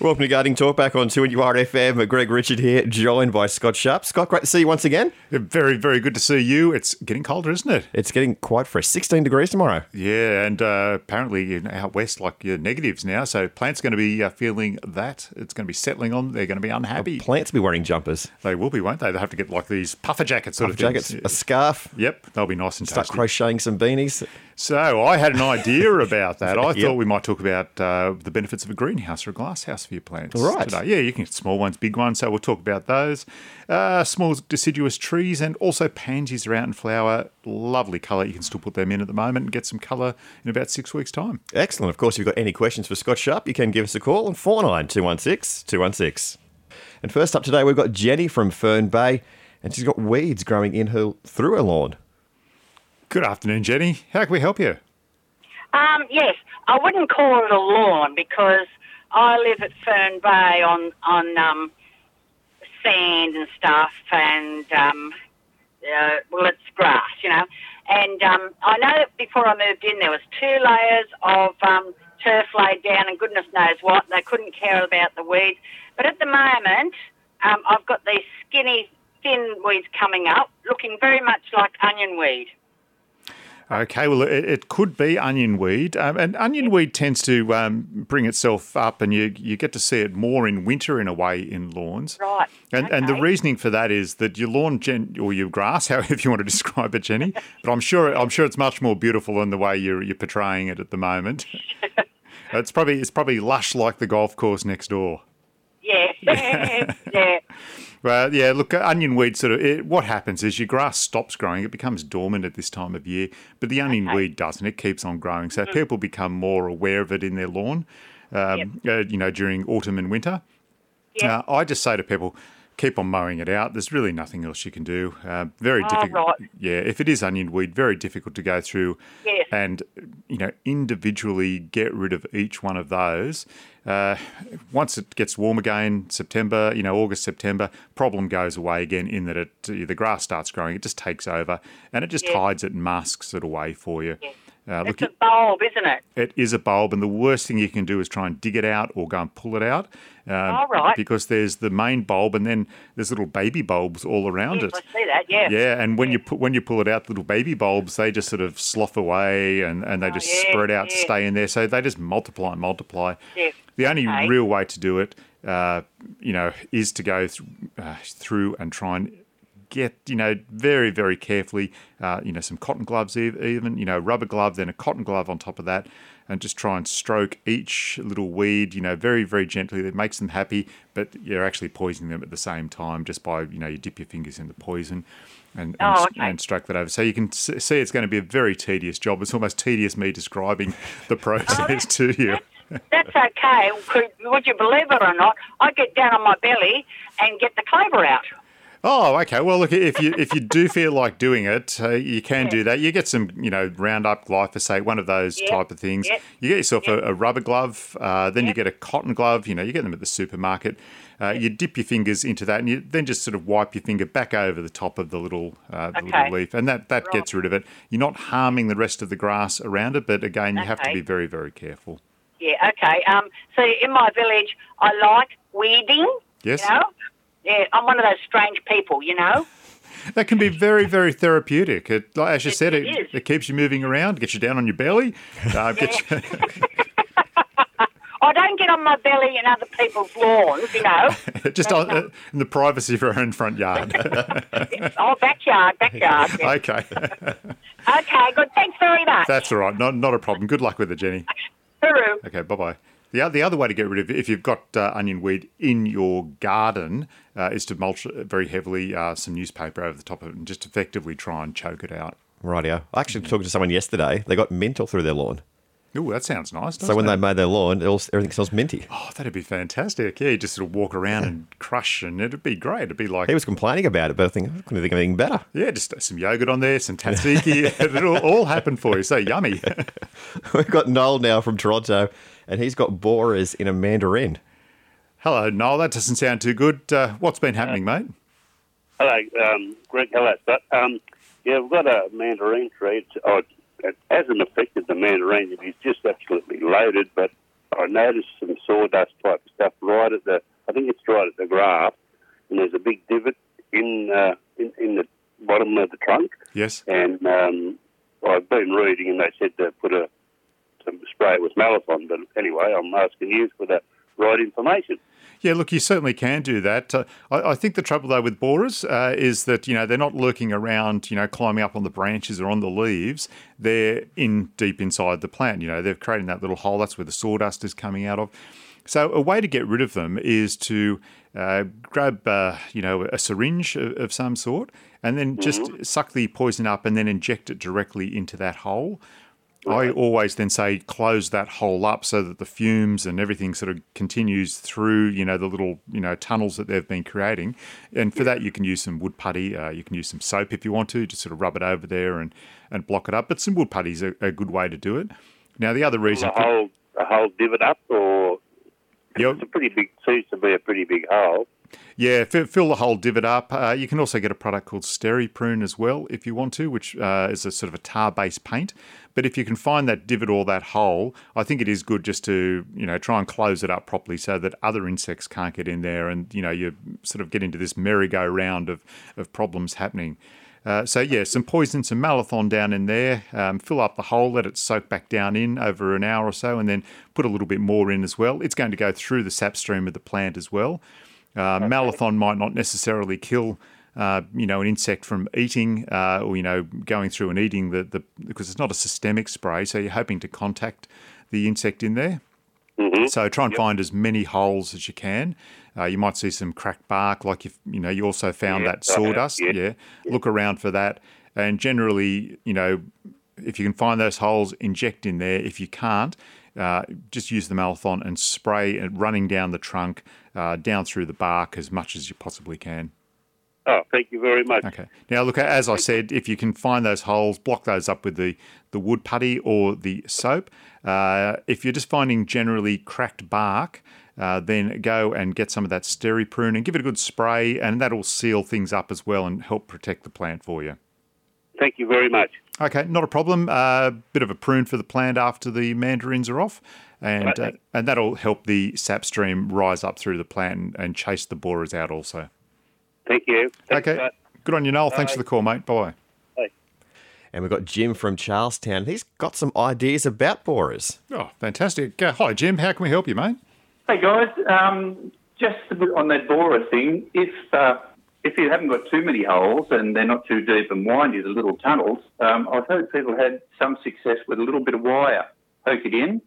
Welcome to Gardening Talk back on 2NURFM. Greg Richard here, joined by Scott Sharp. Scott, great to see you once again. Very, very good to see you. It's getting colder, isn't it? It's getting quite fresh. 16 degrees tomorrow. Yeah, and uh, apparently in out west, like your negatives now. So plants going to be uh, feeling that. It's going to be settling on. They're going to be unhappy. Plants will be wearing jumpers. They will be, won't they? They'll have to get like these puffer jackets sort Puffer of jackets, things. a scarf, Yep, they'll be nice and start tasty. crocheting some beanies. So I had an idea about that. I Yep. thought we might talk about uh, the benefits of a greenhouse or a glasshouse for your plants. Right. Today. Yeah, you can get small ones, big ones. So we'll talk about those. Uh, small deciduous trees and also pansies are out in flower. Lovely colour. You can still put them in at the moment and get some colour in about six weeks' time. Excellent. Of course, if you've got any questions for Scott Sharp, you can give us a call on 49216 216. And first up today, we've got Jenny from Fern Bay, and she's got weeds growing in her through her lawn. Good afternoon, Jenny. How can we help you? Um, yes, I wouldn't call it a lawn because I live at Fern Bay on on um, sand and stuff, and um, uh, well, it's grass, you know. And um, I know that before I moved in, there was two layers of um, turf laid down, and goodness knows what. They couldn't care about the weeds. But at the moment, um, I've got these skinny, thin weeds coming up, looking very much like onion weed. Okay, well, it, it could be onion weed, um, and onion weed tends to um, bring itself up, and you you get to see it more in winter in a way in lawns. Right. And and the reasoning for that is that your lawn, gen, or your grass, however you want to describe it, Jenny. But I'm sure I'm sure it's much more beautiful than the way you're you're portraying it at the moment. it's probably it's probably lush like the golf course next door. Yeah. yeah. Well, yeah, look, onion weed sort of, it, what happens is your grass stops growing. It becomes dormant at this time of year, but the onion weed doesn't. It keeps on growing. So people become more aware of it in their lawn, um, uh, you know, during autumn and winter. Yeah. Uh, I just say to people, keep on mowing it out. There's really nothing else you can do. Uh, very Oh, difficult. right. Yeah, if it is onion weed, very difficult to go through Yes. and you know individually get rid of each one of those. Uh, once it gets warm again, September, you know, August, September, problem goes away again. In that it the grass starts growing, it just takes over and it just Yeah. hides it and masks it away for you. Uh, look, It's a bulb, isn't it? it is a bulb, and the worst thing you can do is try and dig it out or go and pull it out. Um, All right. Because there's the main bulb, and then there's little baby bulbs all around Yes, it. I see that, yeah. Yeah, and when you put when you pull it out, the little baby bulbs they just sort of slough away and, and they just Oh, yeah, spread out to yeah. stay in there. So they just multiply and multiply. Yeah, The only okay. real way to do it, uh, you know, is to go th- uh, through and try and get, you know, very very carefully, uh, you know, some cotton gloves even, you know, rubber glove, then a cotton glove on top of that. And just try and stroke each little weed, you know, very, very gently. That makes them happy, but you're actually poisoning them at the same time just by, you know, you dip your fingers in the poison and, and, Oh, okay. and stroke that over. So you can see it's going to be a very tedious job. It's almost tedious me describing the process to you. That's okay. Could, would you believe it or not? I get down on my belly and get the clover out. Oh, okay. Well, look, if you if you do feel like doing it, uh, you can do that. You get some, you know, Roundup, glyphosate, one of those Yep. type of things. Yep. You get yourself a, a rubber glove. Uh, then you get a cotton glove. You know, you get them at the supermarket. Uh, you dip your fingers into that, and you then just sort of wipe your finger back over the top of the little uh, the Okay. little leaf, and that that gets rid of it. You're not harming the rest of the grass around it, but again, you have to be very very careful. Yeah, okay. Um, so in my village, I like weeding. Yes. You know? Yeah, I'm one of those strange people, you know? That can be very, very therapeutic. It, like, as you It- said, it it, it keeps you moving around, gets you down on your belly, uh, you, I don't get on my belly in other people's lawns, you know? just on, uh, in the privacy of your own front yard. oh, backyard, backyard. yeah. okay, Okay, good. Thanks very much. that's all right. Not, not a problem. Good luck with it, Jenny. Hooroo. Okay, bye bye. The, the other way to get rid of if you've got uh, onion weed in your garden uh, is to mulch very heavily uh, some newspaper over the top of it and just effectively try and choke it out. Rightio. I actually talked to someone yesterday. They got mint all through their lawn. Ooh, that sounds nice. So when doesn't they it? made their lawn, it all, everything smells minty. Oh, that'd be fantastic. Yeah, you just sort of walk around and crush, and it'd be great. It'd be like He was complaining about it, but I think I couldn't think of anything better. Yeah, just some yogurt on there, some tzatziki. It'll all happen for you. So yummy. We've got Noel now from Toronto, and he's got borers in a mandarin. Hello, Noel. That doesn't sound too good. Uh, what's been happening, mate? Hello, um, Greg. Hello, but um, yeah, we've got a mandarin tree. It's, oh, it hasn't affected the mandarin. It's just absolutely loaded. But I noticed some sawdust type stuff right at the, I think it's right at the graft, and there's a big divot in uh, in, in the bottom of the trunk. Yes. And um, I've been reading, and they said to put a to spray with Malathion. But anyway, I'm asking you for the right information. Yeah, look, you certainly can do that. Uh, I, I, think the trouble though with borers uh, is that you know they're not lurking around, you know, climbing up on the branches or on the leaves. They're in deep inside the plant. You know, they're creating that little hole. That's where the sawdust is coming out of. So a way to get rid of them is to uh, grab, uh, you know, a syringe of, of some sort, and then just mm-hmm. suck the poison up, and then inject it directly into that hole. I always then say close that hole up so that the fumes and everything sort of continues through, you know, the little, you know, tunnels that they've been creating. And for that, you can use some wood putty. Uh, you can use some soap if you want to, just sort of rub it over there and, and block it up. But some wood putty is a, a good way to do it. Now, the other reason. A whole, a whole divot up, or yep. it's a pretty big, seems to be a pretty big hole. Yeah, fill the whole divot up. Uh, you can also get a product called Steri-Prune as well if you want to, which uh, is a sort of a tar-based paint. But if you can find that divot or that hole, I think it is good just to you know try and close it up properly so that other insects can't get in there, and you know you sort of get into this merry-go-round of of problems happening. Uh, so yeah, some poison, some malathion down in there. Um, fill up the hole, let it soak back down in over an hour or so, and then put a little bit more in as well. It's going to go through the sap stream of the plant as well. Uh, okay. Malathion might not necessarily kill. Uh, you know, an insect from eating uh, or, you know, going through and eating the, the, because it's not a systemic spray, so you're hoping to contact the insect in there. Mm-hmm. So try and yep. find as many holes as you can. Uh, you might see some cracked bark, like if you know you also found yeah, that sawdust. Yeah. yeah. look around for that, and generally, you know, if you can find those holes, inject in there. If you can't, uh, just use the Malathion and spray it running down the trunk, uh, down through the bark as much as you possibly can. Oh, thank you very much. Okay. Now, look, as I said, if you can find those holes, block those up with the, the wood putty or the soap. Uh, if you're just finding generally cracked bark, uh, then go and get some of that Steri-Prune and give it a good spray, and that'll seal things up as well and help protect the plant for you. Thank you very much. Okay, not a problem. A uh, bit of a prune for the plant after the mandarins are off, and uh, and that'll help the sap stream rise up through the plant and, and chase the borers out also. Thank you. Thanks okay. Good on you, Noel. Bye. Thanks for the call, mate. Bye. Bye. And we've got Jim from Charlestown. He's got some ideas about borers. Oh, fantastic. Uh, hi, Jim. How can we help you, mate? Hey, guys. Um, just a bit on that borer thing. If uh, if you haven't got too many holes and they're not too deep and windy, the little tunnels, um, I've heard people had some success with a little bit of wire. Poke it in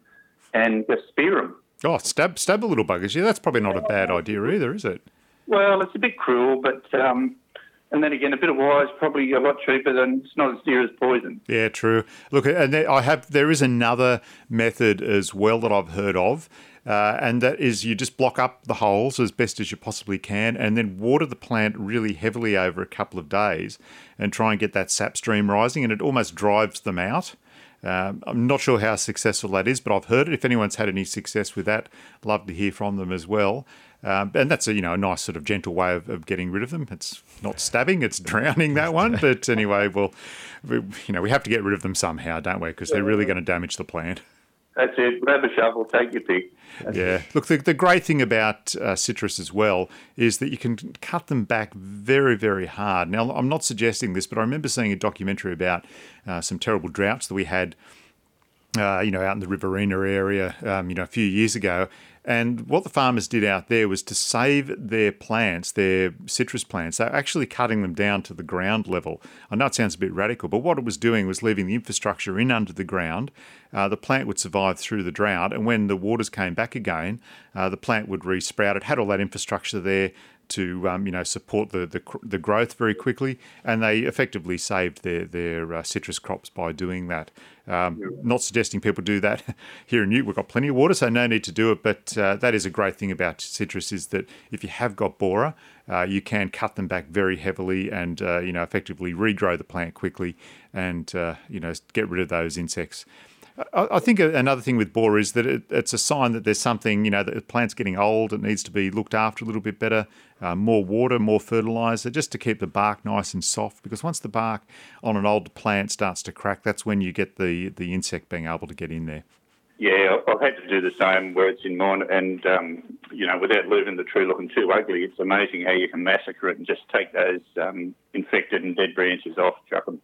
and just spear them. Oh, stab stab the little buggers. Yeah, that's probably not a bad idea either, is it? Well, it's a bit cruel, but um, and then again, a bit of wire is probably a lot cheaper than it's not as dear as poison. Yeah, true. Look, and I have there is another method as well that I've heard of. Uh, and that is you just block up the holes as best as you possibly can and then water the plant really heavily over a couple of days and try and get that sap stream rising and it almost drives them out um, I'm not sure how successful that is, but I've heard it. If anyone's had any success with that, love to hear from them as well. Um, and that's a you know a nice sort of gentle way of, of, getting rid of them. It's not stabbing, it's drowning that one. But anyway, well, we, you know we have to get rid of them somehow, don't we? Because they're really going to damage the plant. That's it. Grab a shovel, take your pick. Yeah. Look, the, the great thing about uh, citrus as well is that you can cut them back very, very hard. Now, I'm not suggesting this, but I remember seeing a documentary about uh, some terrible droughts that we had, uh, you know, out in the Riverina area, um, you know, a few years ago. And what the farmers did out there was to save their plants, their citrus plants. They're actually cutting them down to the ground level. I know it sounds a bit radical, but what it was doing was leaving the infrastructure in under the ground. Uh, the plant would survive through the drought, and when the waters came back again, uh, the plant would resprout. It had all that infrastructure there to um, you know support the, the, the growth very quickly, and they effectively saved their their uh, citrus crops by doing that. Um, not suggesting people do that here in Ute. We've got plenty of water, so no need to do it. But uh, that is a great thing about citrus is that if you have got borer, uh, you can cut them back very heavily and uh, you know effectively regrow the plant quickly and uh, you know get rid of those insects. I think another thing with borer is that it, it's a sign that there's something, you know, that the plant's getting old. It needs to be looked after a little bit better. Uh, more water, more fertilizer, just to keep the bark nice and soft. Because once the bark on an old plant starts to crack, that's when you get the, the insect being able to get in there. Yeah, I've had to do the same where it's in mine, and um, you know, without leaving the tree looking too ugly, it's amazing how you can massacre it and just take those um, infected and dead branches off, chuck them.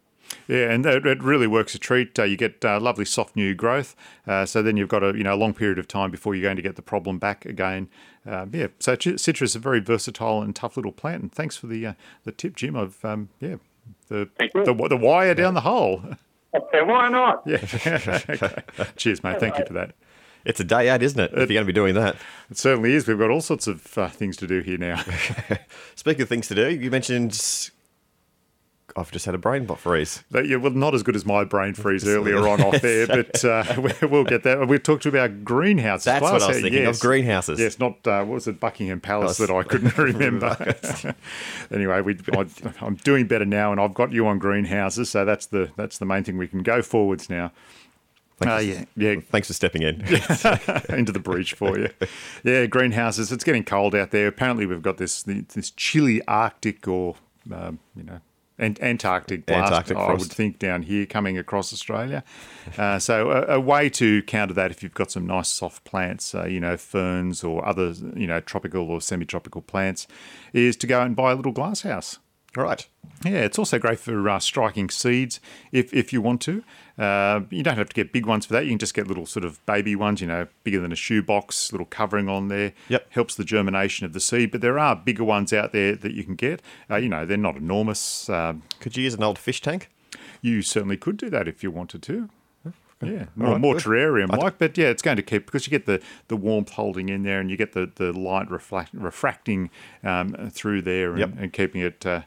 Yeah, and it, it really works a treat. Uh, you get uh, lovely soft new growth. Uh, so then you've got a you know a long period of time before you're going to get the problem back again. Um, yeah, so ch- citrus is a very versatile and tough little plant. And thanks for the uh, the tip, Jim. Of um, yeah, the, the the wire down the hole. Okay, why not? Yeah. okay. Cheers, mate. Thank you for that. It's a day out, isn't it? If you're going to be doing that. It certainly is. We've got all sorts of uh, things to do here now. Speaking of things to do, you mentioned. I've just had a brain freeze. That- yeah, well, not as good as my brain freeze earlier on off there, but uh, we- we'll get there. We talked about greenhouses. That's what I was glass- thinking of, greenhouses. Yes, not uh, what was it, Buckingham Palace that I couldn't remember. anyway, we, I, I'm doing better now, and I've got you on greenhouses, so that's the that's the main thing. We can go forwards now. Uh, yeah, yeah, Thanks for stepping in. into the breach for you. Yeah, greenhouses. It's getting cold out there. Apparently, we've got this this chilly Arctic or um, you know. Ant- Antarctic blast, Antarctic I would think, down here coming across Australia. Uh, so, a, a way to counter that, if you've got some nice soft plants, uh, you know, ferns or other, you know, tropical or semi-tropical plants, is to go and buy a little glass right. Yeah, it's also great for uh, striking seeds if, if you want to. Uh, you don't have to get big ones for that. You can just get little sort of baby ones, you know, bigger than a shoebox, little covering on there. Yep. Helps the germination of the seed. But there are bigger ones out there that you can get. Uh, you know, they're not enormous. Um, Could you use an old fish tank? you certainly could do that if you wanted to. Yeah, more, right, more terrarium like, but yeah, it's going to keep because you get the, the warmth holding in there and you get the, the light reflect, refracting um, through there and, Yep. and keeping it uh,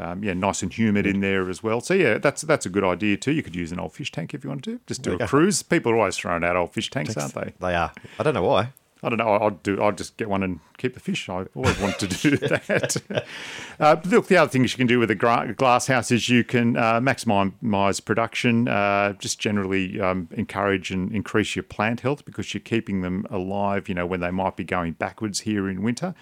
um, yeah nice and humid in there as well. So yeah, that's that's a good idea too. You could use an old fish tank if you want to. Just do a cruise. People are always throwing out old fish tanks, aren't they? They are. I don't know why. I don't know. I'd do. I'd just get one and keep the fish. I always want to do that. uh, look, the other things you can do with a gra- glass house is you can uh, maximise production. Uh, just generally um, encourage and increase your plant health because you're keeping them alive. You know when they might be going backwards here in winter.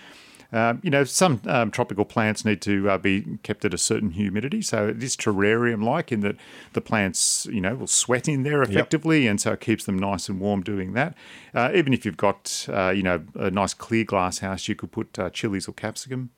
Um, you know, some um, tropical plants need to uh, be kept at a certain humidity. So it is terrarium like in that the plants, you know, will sweat in there effectively. And so it keeps them nice and warm doing that. Uh, even if you've got, uh, you know, a nice clear glass house, you could put uh, chilies or capsicum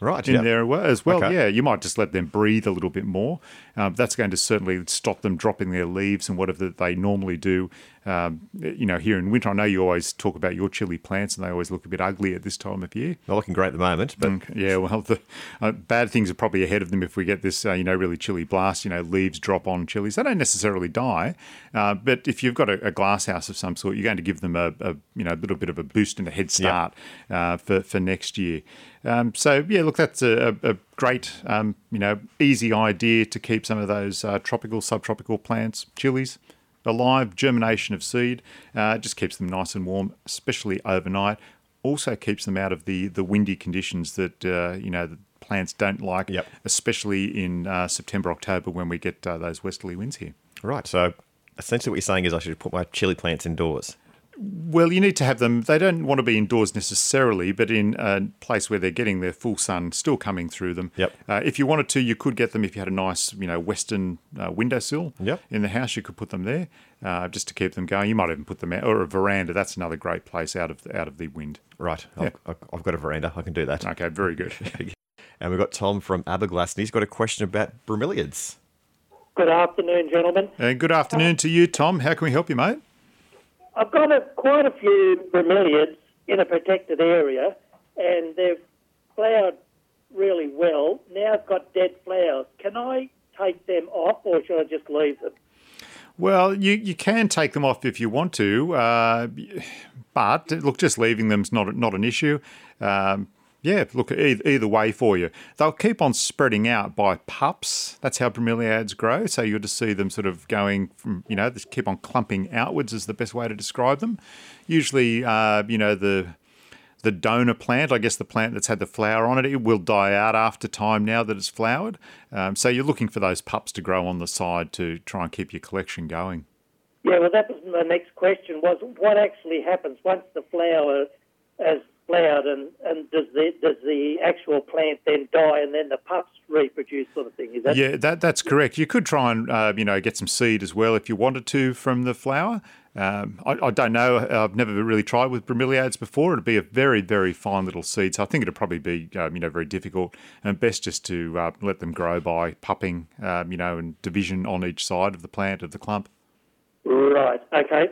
Right. in yeah. there as well. Okay. Yeah, you might just let them breathe a little bit more. Um, that's going to certainly stop them dropping their leaves and whatever they normally do. Um, you know, here in winter, I know you always talk about your chili plants and they always look a bit ugly at this time of year. They're looking great at the moment, but Okay, Yeah, well, the uh, bad things are probably ahead of them if we get this, uh, you know, really chilly blast. You know, leaves drop on chilies. They don't necessarily die, uh, but if you've got a, a glass house of some sort, you're going to give them a, a you know a little bit of a boost and a head start uh, for for next year. Um, so yeah, look, that's a, a great, um, you know, easy idea to keep some of those uh, tropical, subtropical plants, chilies, alive. Germination of seed uh, just keeps them nice and warm, especially overnight. Also keeps them out of the the windy conditions that uh, you know the plants don't like, Yep. especially in uh, September, October when we get uh, those westerly winds here. right. So essentially, what you're saying is I should put my chili plants indoors. Well, you need to have them. They don't want to be indoors necessarily, but in a place where they're getting their full sun still coming through them. Yep. Uh, if you wanted to, you could get them if you had a nice, you know, western uh, windowsill Yep. in the house. You could put them there uh, just to keep them going. You might even put them out or a veranda. That's another great place out of out of the wind. Right. I've, I've- I've got a veranda. I can do that. Okay, very good. And we've got Tom from Aberglasslyn, and he's got a question about bromeliads. Good afternoon, gentlemen. and good afternoon to you, Tom. How can we help you, mate? I've got a, quite a few bromeliads in a protected area, and they've flowered really well. Now I've got dead flowers. Can I take them off, or should I just leave them? Well, you, you can take them off if you want to, uh, but look, just leaving them's not not an issue. Um, yeah, look, either, way for you. They'll keep on spreading out by pups. That's how bromeliads grow. So you'll just see them sort of going from, you know, just keep on clumping outwards is the best way to describe them. Usually, uh, you know, the the donor plant, I guess the plant that's had the flower on it, it will die out after time now that it's flowered. Um, so you're looking for those pups to grow on the side to try and keep your collection going. Yeah, well, that was my next question. Was what actually happens once the flower has flowered, and, and does the does the actual plant then die, and then the pups reproduce, sort of thing? Is that Yeah, that that's correct. You could try and uh, you know get some seed as well if you wanted to from the flower. Um, I, I don't know. I've never really tried with bromeliads before. It'd be a very very fine little seed, so I think it'd probably be um, you know very difficult and best just to uh, let them grow by pupping, um, you know, and division on each side of the plant of the clump. right? Okay,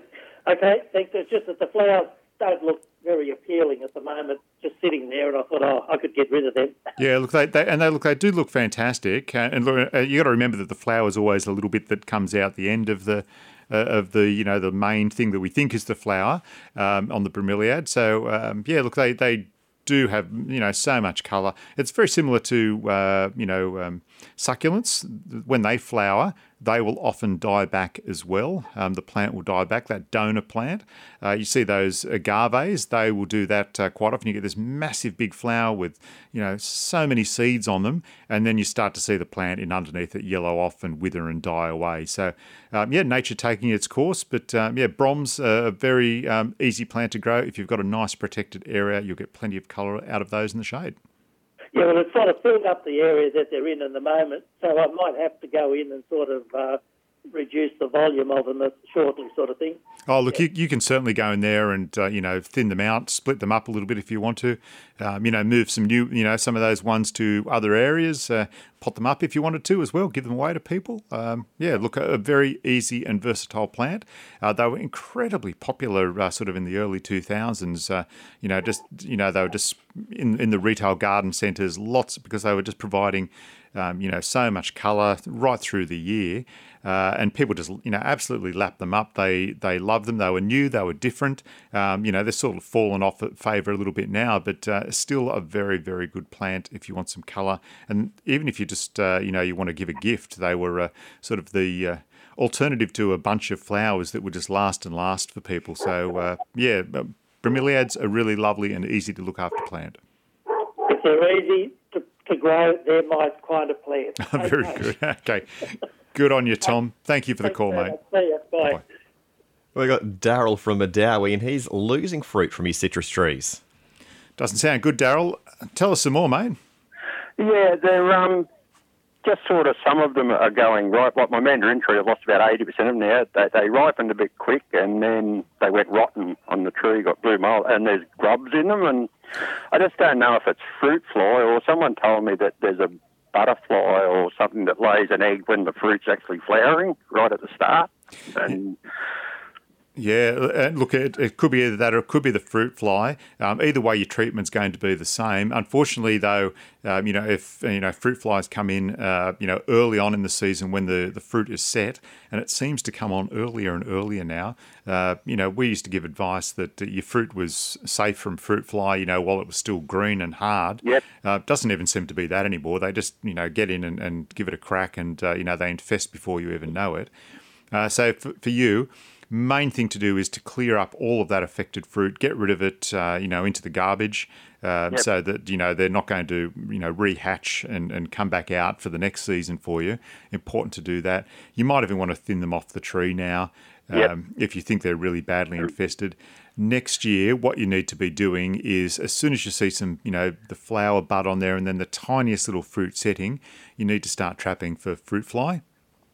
okay. Thanks. It's just that the flowers don't look very appealing at the moment, just sitting there, and I thought, oh, I could get rid of them. Yeah, look, they, they and they look they do look fantastic. Uh, and look, uh, you got to remember that the flower is always a little bit that comes out the end of the uh, of the you know the main thing that we think is the flower um, on the bromeliad. So um, yeah, look, they they do have you know so much color. It's very similar to uh, you know um, succulents when they flower. They will often die back as well. Um, the plant will die back. That donor plant, uh, you see those agaves. They will do that uh, quite often. You get this massive big flower with you know so many seeds on them, and then you start to see the plant in underneath it yellow off and wither and die away. So um, yeah, nature taking its course. But um, yeah, brom's are a very um, easy plant to grow. If you've got a nice protected area, you'll get plenty of colour out of those in the shade. Yeah, well, it's sort of filled up the area that they're in at the moment, so I might have to go in and sort of uh, reduce the volume of them shortly, sort of thing. Oh, look, you, you can certainly go in there and uh, you know thin them out, split them up a little bit if you want to. Um, you know, move some new, you know, some of those ones to other areas. Uh, pot them up if you wanted to as well. Give them away to people. Um, yeah, look, a, a very easy and versatile plant. Uh, they were incredibly popular, uh, sort of in the early two thousands. Uh, you know, just you know they were just in in the retail garden centres, lots because they were just providing. Um, you know, so much colour right through the year, uh, and people just you know absolutely lap them up. They they love them. They were new. They were different. Um, you know, they're sort of fallen off at favour a little bit now, but uh, still a very very good plant if you want some colour. And even if you just uh, you know you want to give a gift, they were uh, sort of the uh, alternative to a bunch of flowers that would just last and last for people. So uh, yeah, bromeliads are really lovely and easy to look after plant. They're easy to, to grow, they're my kind of plant. Very good. Okay. Good on you, Tom. Thank you for the call, mate. See ya. Bye. Bye. We got Daryl from Medowie, and he's losing fruit from his citrus trees. Doesn't sound good, Daryl. Tell us some more, mate. Yeah, they're um, just sort of some of them are going right. Like my mandarin tree, I've lost about eighty percent of them now. They, they ripened a bit quick, and then they went rotten on the tree, got blue mold, and there's grubs in them. And I just don't know if it's fruit fly or someone told me that there's a butterfly or something that lays an egg when the fruit's actually flowering right at the start. And Yeah, and look, it, it could be either that or it could be the fruit fly. Um, either way, your treatment's going to be the same. Unfortunately, though, um, you know, if you know fruit flies come in, uh, you know, early on in the season when the, the fruit is set, and it seems to come on earlier and earlier now. Uh, you know, we used to give advice that uh, your fruit was safe from fruit fly, you know, while it was still green and hard. Yep. Uh, doesn't even seem to be that anymore. They just, you know, get in and, and give it a crack, and uh, you know, they infest before you even know it. Uh, so for, for you, main thing to do is to clear up all of that affected fruit, get rid of it, uh, you know, into the garbage, uh, Yep. so that you know they're not going to you know rehatch and, and come back out for the next season for you. Important to do that. You might even want to thin them off the tree now um, Yep. if you think they're really badly infested. Next year, what you need to be doing is as soon as you see some, you know, the flower bud on there and then the tiniest little fruit setting, you need to start trapping for fruit fly.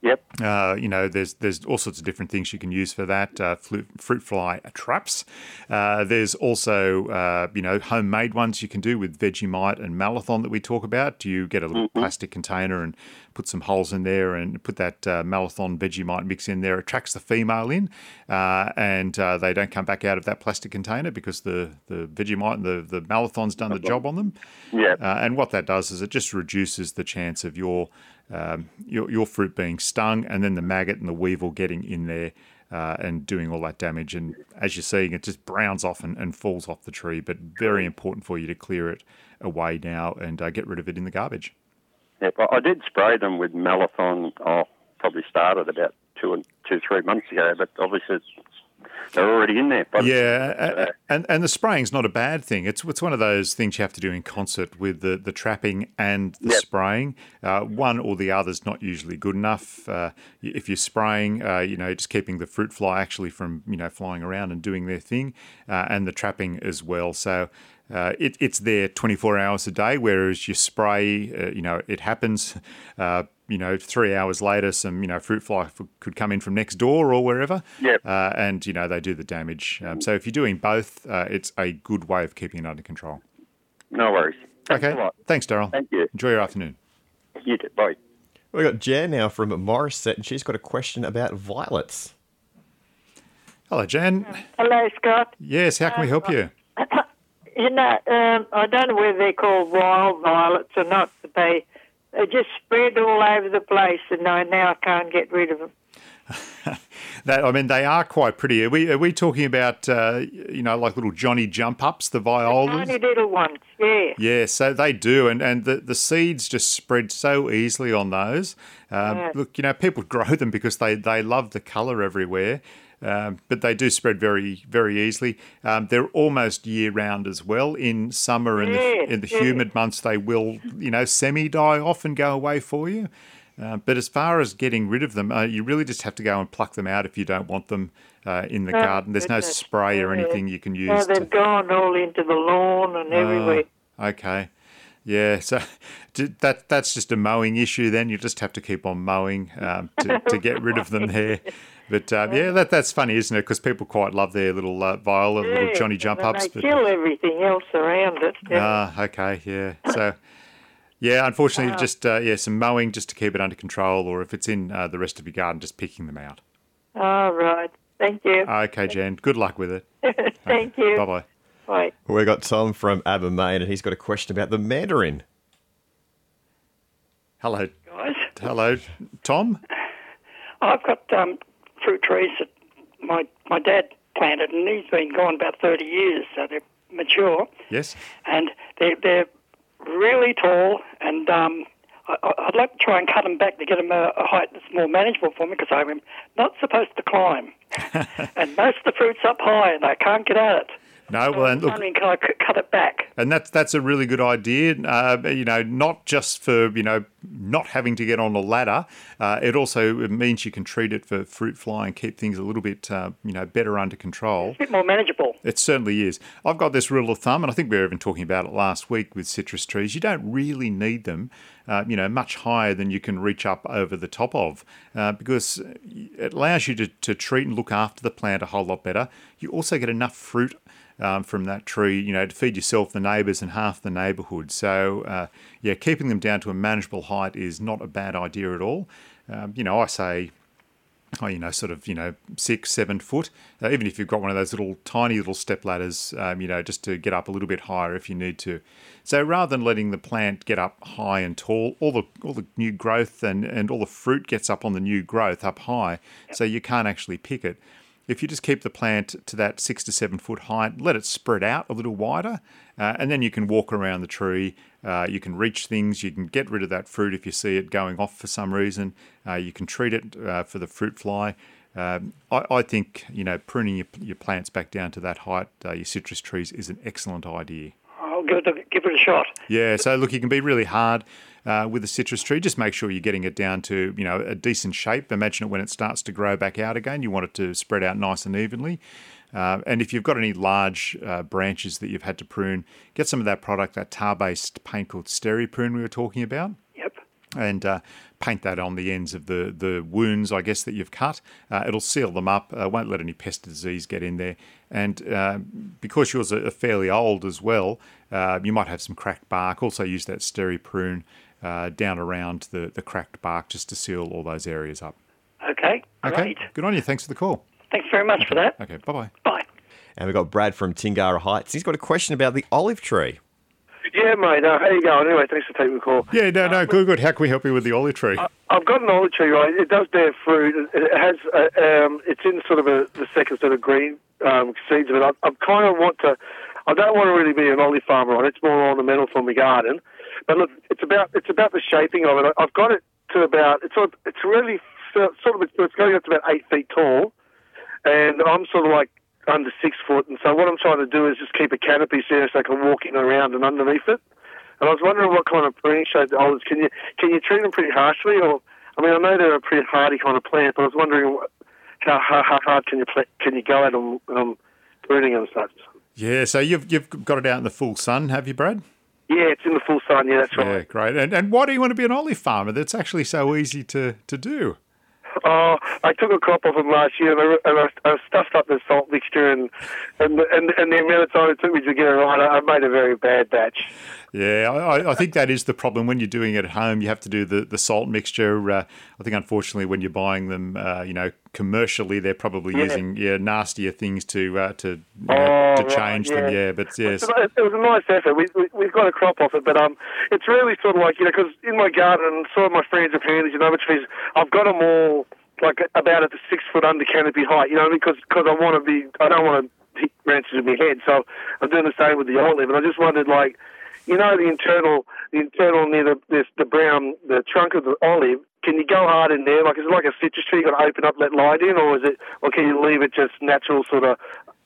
Yep, Uh, you know, there's there's all sorts of different things you can use for that. Uh, fruit, fruit fly traps. Uh, there's also uh, you know homemade ones you can do with Vegemite and Malathion that we talk about. You get a little plastic container and put some holes in there and put that uh, Malathion Vegemite mix in there. It attracts the female in, uh, and uh, they don't come back out of that plastic container because the the Vegemite and the the Malathion's done the job on them. yep. Uh, and what that does is it just reduces the chance of your um, your, your fruit being stung and then the maggot and the weevil getting in there uh, and doing all that damage. And as you're seeing, it just browns off and, and falls off the tree. But very important for you to clear it away now and uh, get rid of it in the garbage. Yep, I did spray them with Malathion. Oh, probably started about two and two, three months ago, but obviously it's, they're already in there. But Yeah, a- and and the spraying's not a bad thing. It's it's one of those things you have to do in concert with the, the trapping and the Yep. spraying. Uh, one or the other's not usually good enough. Uh, if you're spraying, uh, you know, just keeping the fruit fly actually from you know flying around and doing their thing, uh, and the trapping as well. So. Uh, it, it's there 24 hours a day, whereas your spray, uh, you know, it happens, uh, you know, three hours later, some, you know, fruit fly f- could come in from next door or wherever. Yep. Uh, and, you know, they do the damage. Um, so if you're doing both, uh, it's a good way of keeping it under control. No worries. Thanks okay. a lot. Thanks, Daryl. Thank you. Enjoy your afternoon. You too. Bye. We've got Jan now from Morisset, and she's got a question about violets. Hello, Jan. Hello, Scott. Yes, how can we help you? You know, um, I don't know whether they're called wild violets or not, but they they just spread all over the place, and I now I can't get rid of them. That, I mean, they are quite pretty. Are we, are we talking about, uh, you know, like little Johnny jump ups, the violas? Tiny little ones, yeah. Yeah, so they do, and, and the, the seeds just spread so easily on those. Um, Yeah. Look, you know, people grow them because they, they love the colour everywhere, um, but they do spread very very easily. Um, they're almost year round as well. In summer and Yeah, the, in the yeah. humid months, they will you know semi die off and go away for you. Uh, but as far as getting rid of them, uh, you really just have to go and pluck them out if you don't want them uh, in the Oh, garden. There's no spray or Yeah. anything you can use. No, they've gone all into the lawn and everywhere. Ah, okay. Yeah, so that that's just a mowing issue. Then you just have to keep on mowing um, to, to get rid of them there. But um, yeah, that that's funny, isn't it? Because people quite love their little uh, viola, little Johnny jump ups. They kill everything else around it. ah, okay, yeah. So yeah, unfortunately, just uh, yeah, some mowing just to keep it under control, or if it's in uh, the rest of your garden, just picking them out. All right. Thank you. Okay, Jan. Good luck with it. Thank you. Bye bye. Bye. We've got Tom from Abermain, and he's got a question about the mandarin. Hello, guys. hello, Tom. I've got um, fruit trees that my my dad planted, and he's been gone about thirty years, so they're mature, Yes. and they're they're really tall, and um, I, I- I'd like to try and cut them back to get them a, a height that's more manageable for me because I'm not supposed to climb, and most of the fruit's up high, and I can't get at it. No, well, and look, wondering, can I cut it back? And that's that's a really good idea. Uh, you know, not just for you know not having to get on a ladder. Uh, it also means you can treat it for fruit fly and keep things a little bit uh, you know better under control. It's A bit more manageable. It certainly is. I've got this rule of thumb, and I think we were even talking about it last week with citrus trees. You don't really need them, uh, you know, much higher than you can reach up over the top of, uh, because it allows you to, to treat and look after the plant a whole lot better. You also get enough fruit. Um, from that tree, you know, to feed yourself, the neighbours, and half the neighbourhood. So, uh, yeah, keeping them down to a manageable height is not a bad idea at all. Um, you know, I say oh, you know, sort of, you know, six, seven foot. Uh, even if you've got one of those little tiny little step ladders, um, you know, just to get up a little bit higher if you need to. So rather than letting the plant get up high and tall, all the all the new growth and, and all the fruit gets up on the new growth up high, so you can't actually pick it. If you just keep the plant to that six to seven foot height, let it spread out a little wider, uh, and then you can walk around the tree. Uh, you can reach things. You can get rid of that fruit if you see it going off for some reason. Uh, you can treat it uh, for the fruit fly. Um, I, I think you know pruning your, your plants back down to that height, uh, your citrus trees, is an excellent idea. I'll give it a, give it a shot. Yeah, so look, you can be really hard uh, with a citrus tree. Just make sure you're getting it down to you know a decent shape. Imagine it when it starts to grow back out again. You want it to spread out nice and evenly. Uh, and if you've got any large uh, branches that you've had to prune, get some of that product, that tar-based paint called Steri Prune we were talking about Yep. and uh, paint that on the ends of the, the wounds, I guess, that you've cut. Uh, it'll seal them up, uh, won't let any pest disease get in there. And uh, because yours are fairly old as well, uh, you might have some cracked bark. Also, use that steri prune uh, down around the, the cracked bark just to seal all those areas up. Okay. Okay, Great. good on you. Thanks for the call. Thanks very much for that. Okay, bye bye. Bye. And we've got Brad from Tingira Heights. He's got a question about the olive tree. Yeah, mate. Uh, how you going? Anyway, thanks for taking the call. Yeah, no, no, good, good. How can we help you with the olive tree? I've got an olive tree, right? It does bear fruit. It it has, uh, um, it's in sort of a, the second sort of green um, seeds of it. I, I kind of want to, I don't want to really be an olive farmer on it. It's more ornamental for my garden. But look, it's about it's about the shaping of it. I've got it to about it's it's really sort of it's going up to about eight feet tall, and I'm sort of like under six foot. And so what I'm trying to do is just keep a canopy so I can walk in around and underneath it. And I was wondering what kind of pruning shade the olives can you can you treat them pretty harshly, or I mean I know they're a pretty hardy kind of plant, but I was wondering how, how how hard can you pla can you go at them um, pruning and such. Yeah, so you've you've got it out in the full sun, have you, Brad? Yeah, it's in the full sun. Yeah, that's right. Yeah, great. And and why do you want to be an olive farmer? That's actually so easy to, to do. Oh, I took a crop of them last year, and I, and I, I stuffed up the salt mixture, and and and, and the amount of time it took me to get it right, I I made a very bad batch. Yeah, I, I think that is the problem when you're doing it at home. You have to do the, the salt mixture. Uh, I think unfortunately, when you're buying them, uh, you know, commercially, they're probably Yeah. using yeah nastier things to uh, to you know, Oh, to right, change them. yeah. Yeah, but yes, It was a nice effort. We, we, we've got a crop off it, but um, it's really sort of like, you know, because in my garden, some of my friends have planted, you know, which trees, I've got them all like about at the six foot under canopy height, you know, because cause I want to be, I don't want to hit branches with my head. So I'm doing the same with the olive. And I just wondered, like, you know, the internal, the internal near the, this, the brown, the trunk of the olive, can you go hard in there? Like, is it like a citrus tree? You got to open up, let light in, or is it, or can you leave it just natural, sort of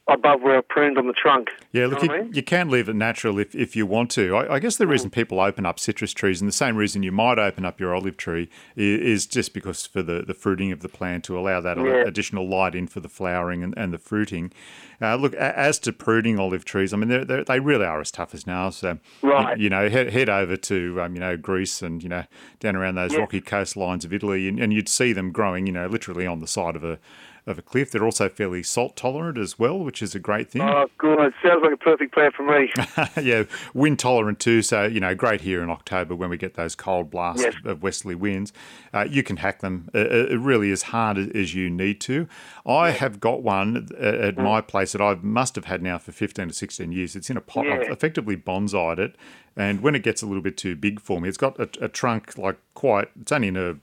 above where I pruned on the trunk? Yeah, look, you, I mean? you can leave it natural if, if you want to. I, I guess the reason people open up citrus trees, and the same reason you might open up your olive tree, is, is just because for the, the fruiting of the plant to allow that Yeah. additional light in for the flowering and, and the fruiting. Uh, look, a- as to pruning olive trees, I mean, they're, they're, they really are as tough as nails. So, Right. you, you know, head, head over to, um, you know, Greece and, you know, down around those Yeah. rocky coastlines of Italy, and, and you'd see them growing, you know, literally on the side of a of a cliff. They're also fairly salt tolerant as well, which is a great thing. Oh, good. Sounds like a perfect plan for me. yeah, wind tolerant too. So you know, great here in October when we get those cold blasts Yes. of westerly winds. Uh, you can hack them. Uh, uh, it really as hard as you need to. I have got one uh, at my place that I must have had now for fifteen to sixteen years. It's in a pot. I've Yeah. effectively bonsaied it, and when it gets a little bit too big for me, it's got a, a trunk like quite. It's only in a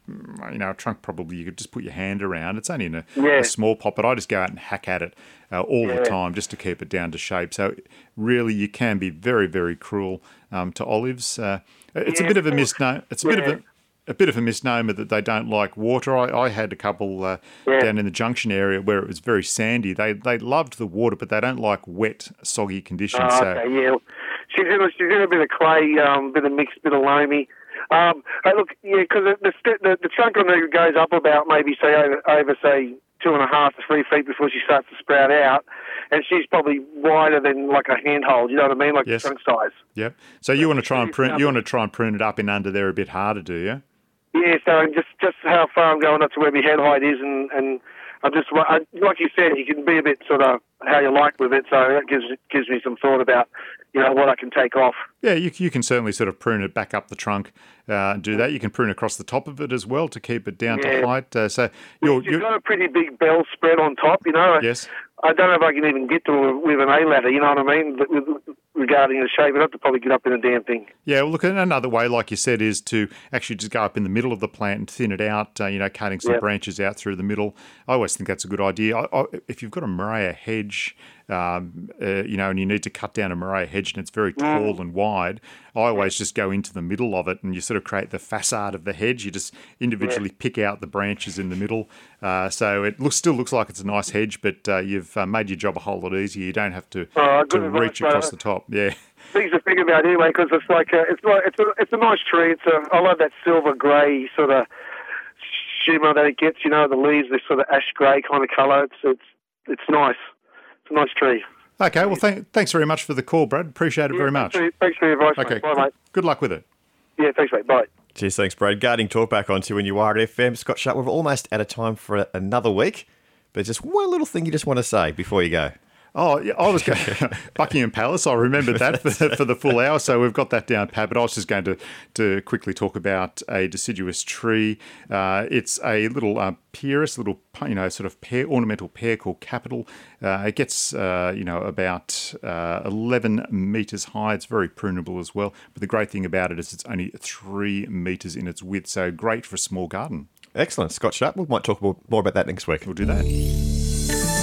you know a trunk probably you could just put your hand around. It's only in a, Yeah. a small pot, but I just go out and hack at it uh, all the time just to keep it down to shape. So really, you can be very, very cruel um, to olives. Uh, it's a bit of a misnomer. It's a bit of a a bit of a misnomer that they don't like water. I, I had a couple uh, Yeah. down in the junction area where it was very sandy. They they loved the water, but they don't like wet, soggy conditions. Oh, so okay, yeah. She's in a, she's in a bit of clay, um, bit of mixed, bit of loamy. Um, hey, look, yeah, because the, the, the the trunk on there goes up about maybe say over, over say two and a half to three feet before she starts to sprout out, and she's probably wider than like a handhold. You know what I mean, like Yes. the trunk size. yep. So you want to try and prune you want to try and prune it up in under there a bit harder, do you? Yeah, so just just how far I'm going up to where my head height is, and and I'm just like you said, you can be a bit sort of how you like with it. So that gives gives me some thought about you know what I can take off. Yeah, you, you can certainly sort of prune it back up the trunk uh, and do that. You can prune across the top of it as well to keep it down to Yeah. height. Uh, so you're, She's you're got a pretty big bell spread on top, you know. yes. I don't know if I can even get to her with an A ladder, you know what I mean? But with, regarding the shape, I'd have to probably get up in the damn thing. Yeah, well, look, another way, like you said, is to actually just go up in the middle of the plant and thin it out, uh, you know, cutting some Yep. branches out through the middle. I always think that's a good idea. I, I, if you've got a Murraya hedge, um, uh, you know, and you need to cut down a Murraya hedge and it's very tall and wide, I always just go into the middle of it and you sort of create the facade of the hedge. You just individually pick out the branches in the middle. Uh, so it looks still looks like it's a nice hedge, but uh, you've uh, made your job a whole lot easier. You don't have to, Oh, to reach across the top. Yeah. Things to think about anyway, because it's like a, it's like it's a it's a nice tree. It's a I love that silver grey sort of shimmer that it gets. You know, the leaves this sort of ash grey kind of colour. It's it's it's nice. It's a nice tree. Okay, well, thank, thanks very much for the call, Brad. Appreciate it very much. Thanks for, thanks for your advice. Okay, mate. Bye, mate. good luck with it. Yeah, thanks, mate. Bye. Cheers, thanks, Brad. Gardening talk back on 2NURFM. Scott Sharp, we're almost out of time for another week, but just one little thing you just want to say before you go. Oh, yeah, I was going Buckingham Palace. I remembered that for, for the full hour, so we've got that down pat. But I was just going to to quickly talk about a deciduous tree. Uh, it's a little uh, Pyrus, little you know sort of pear, ornamental pear called capital. Uh, it gets uh, you know about uh, eleven meters high. It's very prunable as well. But the great thing about it is it's only three meters in its width, so great for a small garden. Excellent. Scott Sharp, we might talk more about that next week. We'll do that.